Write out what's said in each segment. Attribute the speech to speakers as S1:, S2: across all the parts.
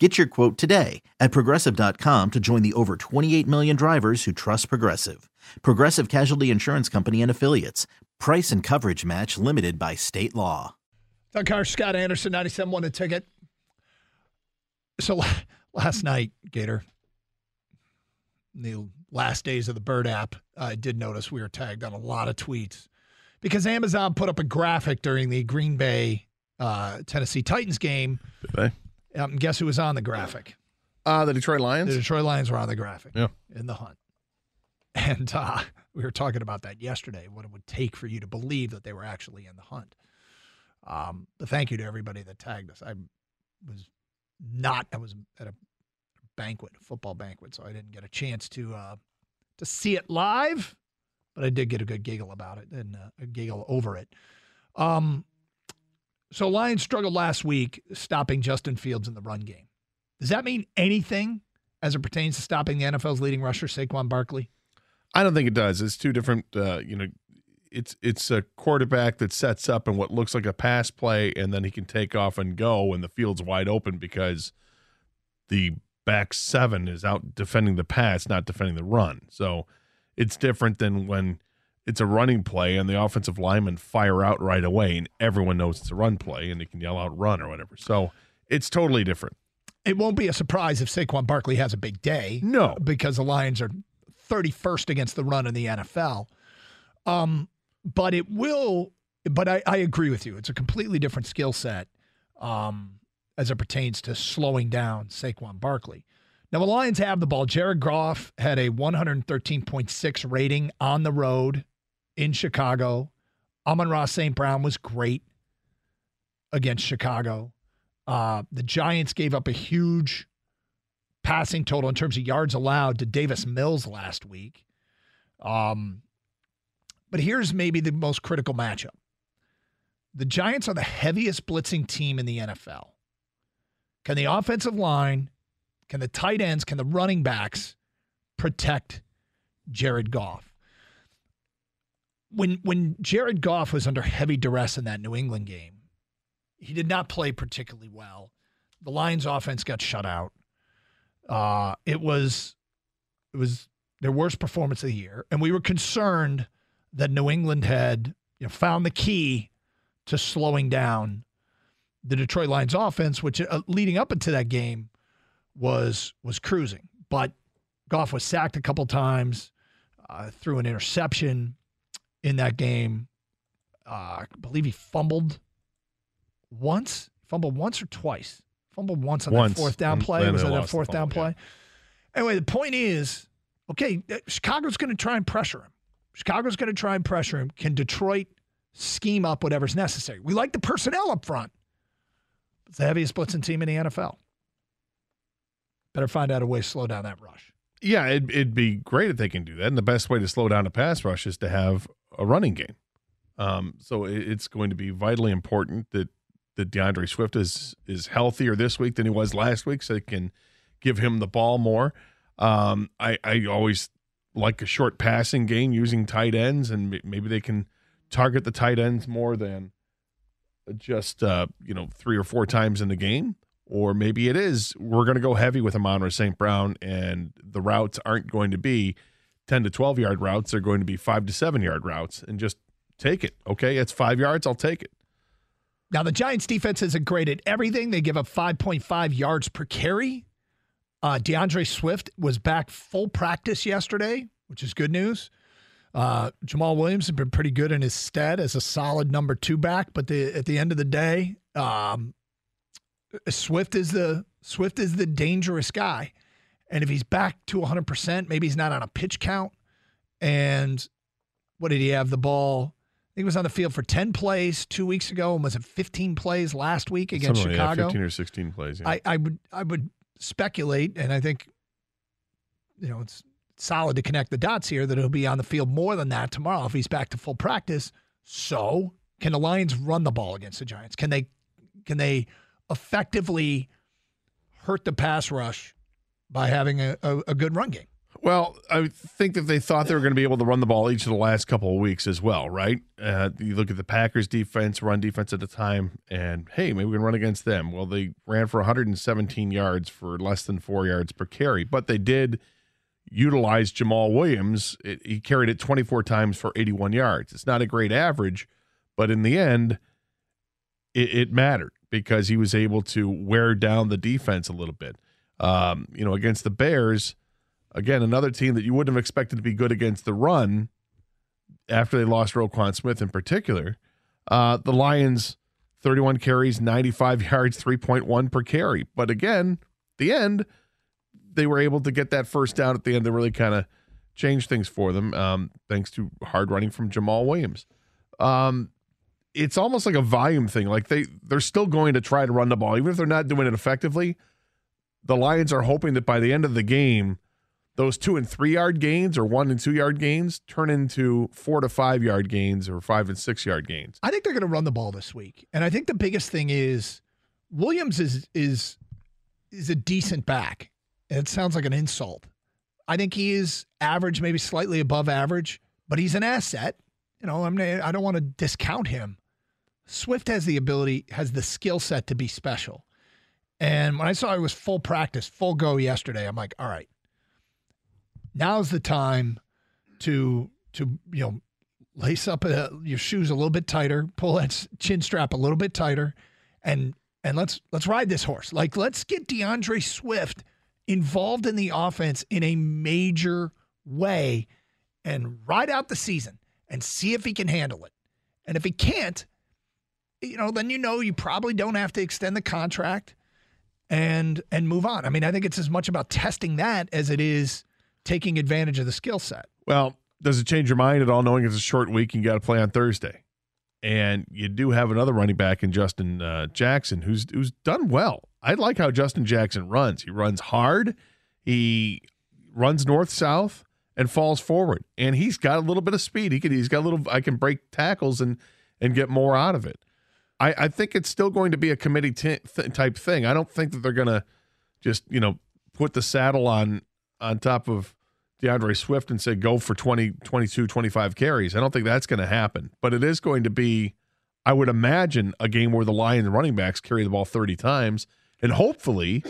S1: Get your quote today at progressive.com to join the over 28 million drivers who trust Progressive. Progressive Casualty Insurance Company and Affiliates. Price and coverage match limited by state law.
S2: Doug Karsch, Scott Anderson, 97 won a ticket. So last night, Gator, the last days of the Bird app, I did notice we were tagged on a lot of tweets because Amazon put up a graphic during the Green Bay uh, Tennessee Titans game.
S3: Did they?
S2: Um, guess who was on the graphic?
S3: Uh, the Detroit Lions.
S2: The Detroit Lions were on the graphic.
S3: Yeah.
S2: In the hunt. And uh, we were talking about that yesterday, what it would take for you to believe that they were actually in the hunt. Um, but thank you to everybody that tagged us. I was not, I was at a banquet, a football banquet, so I didn't get a chance to uh, to see it live, but I did get a good giggle about it and uh, a giggle over it. Um, so Lions struggled last week stopping Justin Fields in the run game. Does that mean anything as it pertains to stopping the NFL's leading rusher, Saquon Barkley?
S3: I don't think it does. It's two different. Uh, you know, it's it's a quarterback that sets up in what looks like a pass play, and then he can take off and go when the field's wide open because the back seven is out defending the pass, not defending the run. So it's different than when it's a running play and the offensive linemen fire out right away, and everyone knows it's a run play, and they can yell out "run" or whatever. So it's totally different.
S2: It won't be a surprise if Saquon Barkley has a big day.
S3: No.
S2: because the Lions are 31st against the run in the NFL. Um, but it will. But I, I agree with you. It's a completely different skill set um, as it pertains to slowing down Saquon Barkley. Now the Lions have the ball. Jared Goff had a 113.6 rating on the road in Chicago. Amon-Ra St. Brown was great against Chicago. Uh, the Giants gave up a huge passing total in terms of yards allowed to Davis Mills last week. Um, but here's maybe the most critical matchup. The Giants are the heaviest blitzing team in the NFL. Can the offensive line, can the tight ends, can the running backs protect Jared Goff? When when Jared Goff was under heavy duress in that New England game, he did not play particularly well. The Lions offense got shut out. Uh, it was it was their worst performance of the year, and we were concerned that New England had you know, found the key to slowing down the Detroit Lions offense, which uh, leading up into that game was was cruising. But Goff was sacked a couple times, uh, threw an interception in that game. Uh, I believe he fumbled once, fumbled once or twice. Fumbled once on
S3: Once.
S2: that fourth down play. Was that a fourth down
S3: fumble, yeah.
S2: play? Anyway, the point is, okay, uh, Chicago's going to try and pressure him. Chicago's going to try and pressure him. Can Detroit scheme up whatever's necessary? We like the personnel up front. It's the heaviest blitzing team in the NFL. Better find out a way to slow down that rush.
S3: Yeah, it'd, it'd be great if they can do that. And the best way to slow down a pass rush is to have a running game. Um, so it, it's going to be vitally important that that D'Andre Swift is is healthier this week than he was last week, so they can give him the ball more. Um, I I always like a short passing game using tight ends, and maybe they can target the tight ends more than just uh, you know three or four times in the game. Or maybe it is we're going to go heavy with Amon-Ra St. Brown, and the routes aren't going to be ten to twelve yard routes; they're going to be five to seven yard routes, and just take it. Okay, it's five yards, I'll take it.
S2: Now, the Giants defense isn't great at everything. They give up 5.5 yards per carry. Uh, D'Andre Swift was back full practice yesterday, which is good news. Uh, Jamaal Williams has been pretty good in his stead as a solid number two back, but the, at the end of the day, um, Swift is the Swift is the dangerous guy, and if he's back to 100, percent maybe he's not on a pitch count. And what did he have the ball? I think he was on the field for 10 plays two weeks ago, and was it 15 plays last week against
S3: Something like that,
S2: Chicago?
S3: fifteen or sixteen plays. Yeah.
S2: I, I would I would speculate, and I think you know it's solid to connect the dots here that he'll be on the field more than that tomorrow if he's back to full practice. So, can the Lions run the ball against the Giants? Can they can they effectively hurt the pass rush by having a, a, a good run game?
S3: Well, I think that they thought they were going to be able to run the ball each of the last couple of weeks as well, right? Uh, you look at the Packers defense, run defense at the time, and hey, maybe we can run against them. Well, they ran for 117 yards for less than four yards per carry, but they did utilize Jamaal Williams. It, he carried it 24 times for 81 yards. It's not a great average, but in the end, it, it mattered because he was able to wear down the defense a little bit. Um, you know, against the Bears again, another team that you wouldn't have expected to be good against the run after they lost Roquan Smith in particular. Uh, the Lions, 31 carries, 95 yards, 3.1 per carry. But again, the end, they were able to get that first down at the end to really kind of change things for them, um, thanks to hard running from Jamaal Williams. Um, it's almost like a volume thing. Like they they're still going to try to run the ball, even if they're not doing it effectively. The Lions are hoping that by the end of the game, those two and three yard gains or one and two yard gains turn into four to five yard gains or five and six yard gains.
S2: I think they're going to run the ball this week, and I think the biggest thing is Williams is is is a decent back. It sounds like an insult. I think he is average, maybe slightly above average, but he's an asset. You know, I'm I don't want to discount him. Swift has the ability, has the skill set to be special. And when I saw it was full practice, full go yesterday, I'm like, all right, now's the time to to you know lace up a, your shoes a little bit tighter, pull that chin strap a little bit tighter, and and let's let's ride this horse. Like let's get D'Andre Swift involved in the offense in a major way and ride out the season and see if he can handle it. And if he can't, you know, then you know you probably don't have to extend the contract and and move on. I mean, I think it's as much about testing that as it is taking advantage of the skill set.
S3: Well, does it change your mind at all knowing it's a short week and you got to play on Thursday? And you do have another running back in Justin uh, Jackson who's who's done well. I like how Justin Jackson runs. He runs hard. He runs north south and falls forward. And he's got a little bit of speed. He can he's got a little I can break tackles and and get more out of it. I, I think it's still going to be a committee t- th- type thing. I don't think that they're going to just, you know, put the saddle on on top of D'Andre Swift and say go for 20, 22, 25 carries. I don't think that's going to happen. But it is going to be, I would imagine, a game where the Lions running backs carry the ball 30 times. And hopefully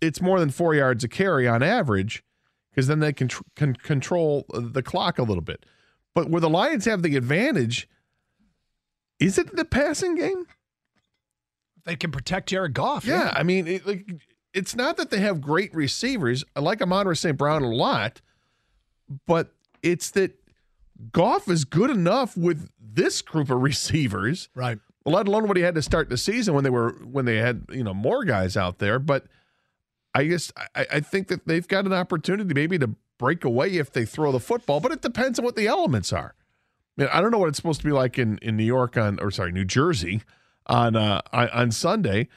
S3: it's more than four yards a carry on average because then they can, can control the clock a little bit. But where the Lions have the advantage, is it the passing game?
S2: They can protect Jared Goff.
S3: Yeah,
S2: yeah.
S3: I mean, it, like it's not that they have great receivers. I like Amon St. Brown a lot, but it's that Goff is good enough with this group of receivers,
S2: right?
S3: Let alone what he had to start the season when they were when they had you know more guys out there. But I guess I, I think that they've got an opportunity maybe to break away if they throw the football, but it depends on what the elements are. I, mean, I don't know what it's supposed to be like in in New York on or sorry New Jersey on uh, on Sunday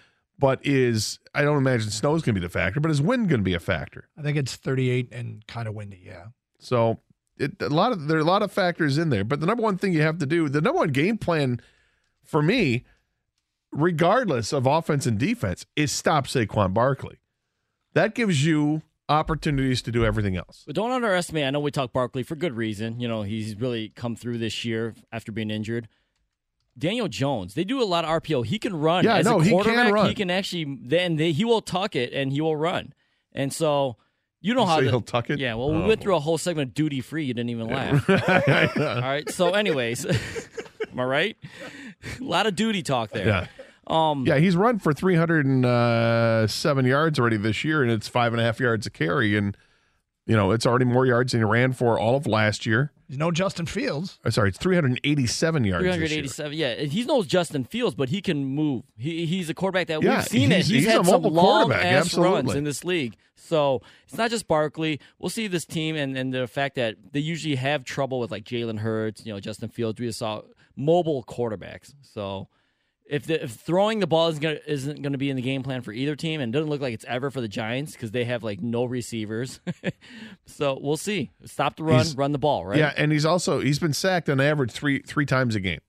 S3: but is I don't imagine snow is going to be the factor, but is wind going to be a factor?
S2: I think it's 38 and kind of windy. Yeah.
S3: So it a lot of there are a lot of factors in there, but the number one thing you have to do, the number one game plan for me, regardless of offense and defense, is stop Saquon Barkley. That gives you opportunities to do everything else.
S4: But don't underestimate. I know we talk Barkley for good reason. You know he's really come through this year after being injured. Daniel Jones, they do a lot of RPO. He can run.
S3: Yeah,
S4: As
S3: no,
S4: a quarterback,
S3: he can run.
S4: He can actually then they, he will tuck it and he will run. And so you know
S3: You
S4: how the-
S3: he'll tuck it?
S4: Yeah, well, we
S3: Oh.
S4: went through a whole segment of duty free. You didn't even laugh. All right. So, anyways, am I right? a lot of duty talk there.
S3: Yeah.
S4: Um,
S3: Yeah, he's run for 307 yards already this year, and it's five and a half yards a carry. And, you know, it's already more yards than he ran for all of last year.
S2: He's no Justin Fields.
S3: Uh, sorry, it's 387 yards. this year.
S4: 387. Yeah, and he's no Justin Fields, but he can move. He, he's a quarterback that
S3: Yeah,
S4: we've seen
S3: he's-
S4: it. He's,
S3: he's a
S4: had some
S3: mobile
S4: long
S3: quarterback,
S4: ass
S3: absolutely.
S4: runs in this league. So it's not just Barkley. We'll see this team and, and the fact that they usually have trouble with like Jalen Hurts, you know, Justin Fields. We just saw mobile quarterbacks. So if, the, if throwing the ball isn't gonna, isn't going to be in the game plan for either team, and it doesn't look like it's ever for the Giants because they have like no receivers. so we'll see. Stop the run,
S3: He's-
S4: run the ball. Right?
S3: Yeah, and he's also he's been sacked on average three three times a game.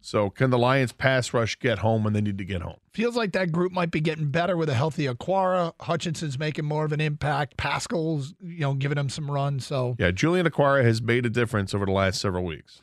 S3: So can the Lions pass rush get home when they need to get home?
S2: Feels like that group might be getting better with a healthy Okwara. Hutchinson's making more of an impact. Paschal's, you know, giving him some runs. So
S3: Yeah, Julian Okwara has made a difference over the last several weeks.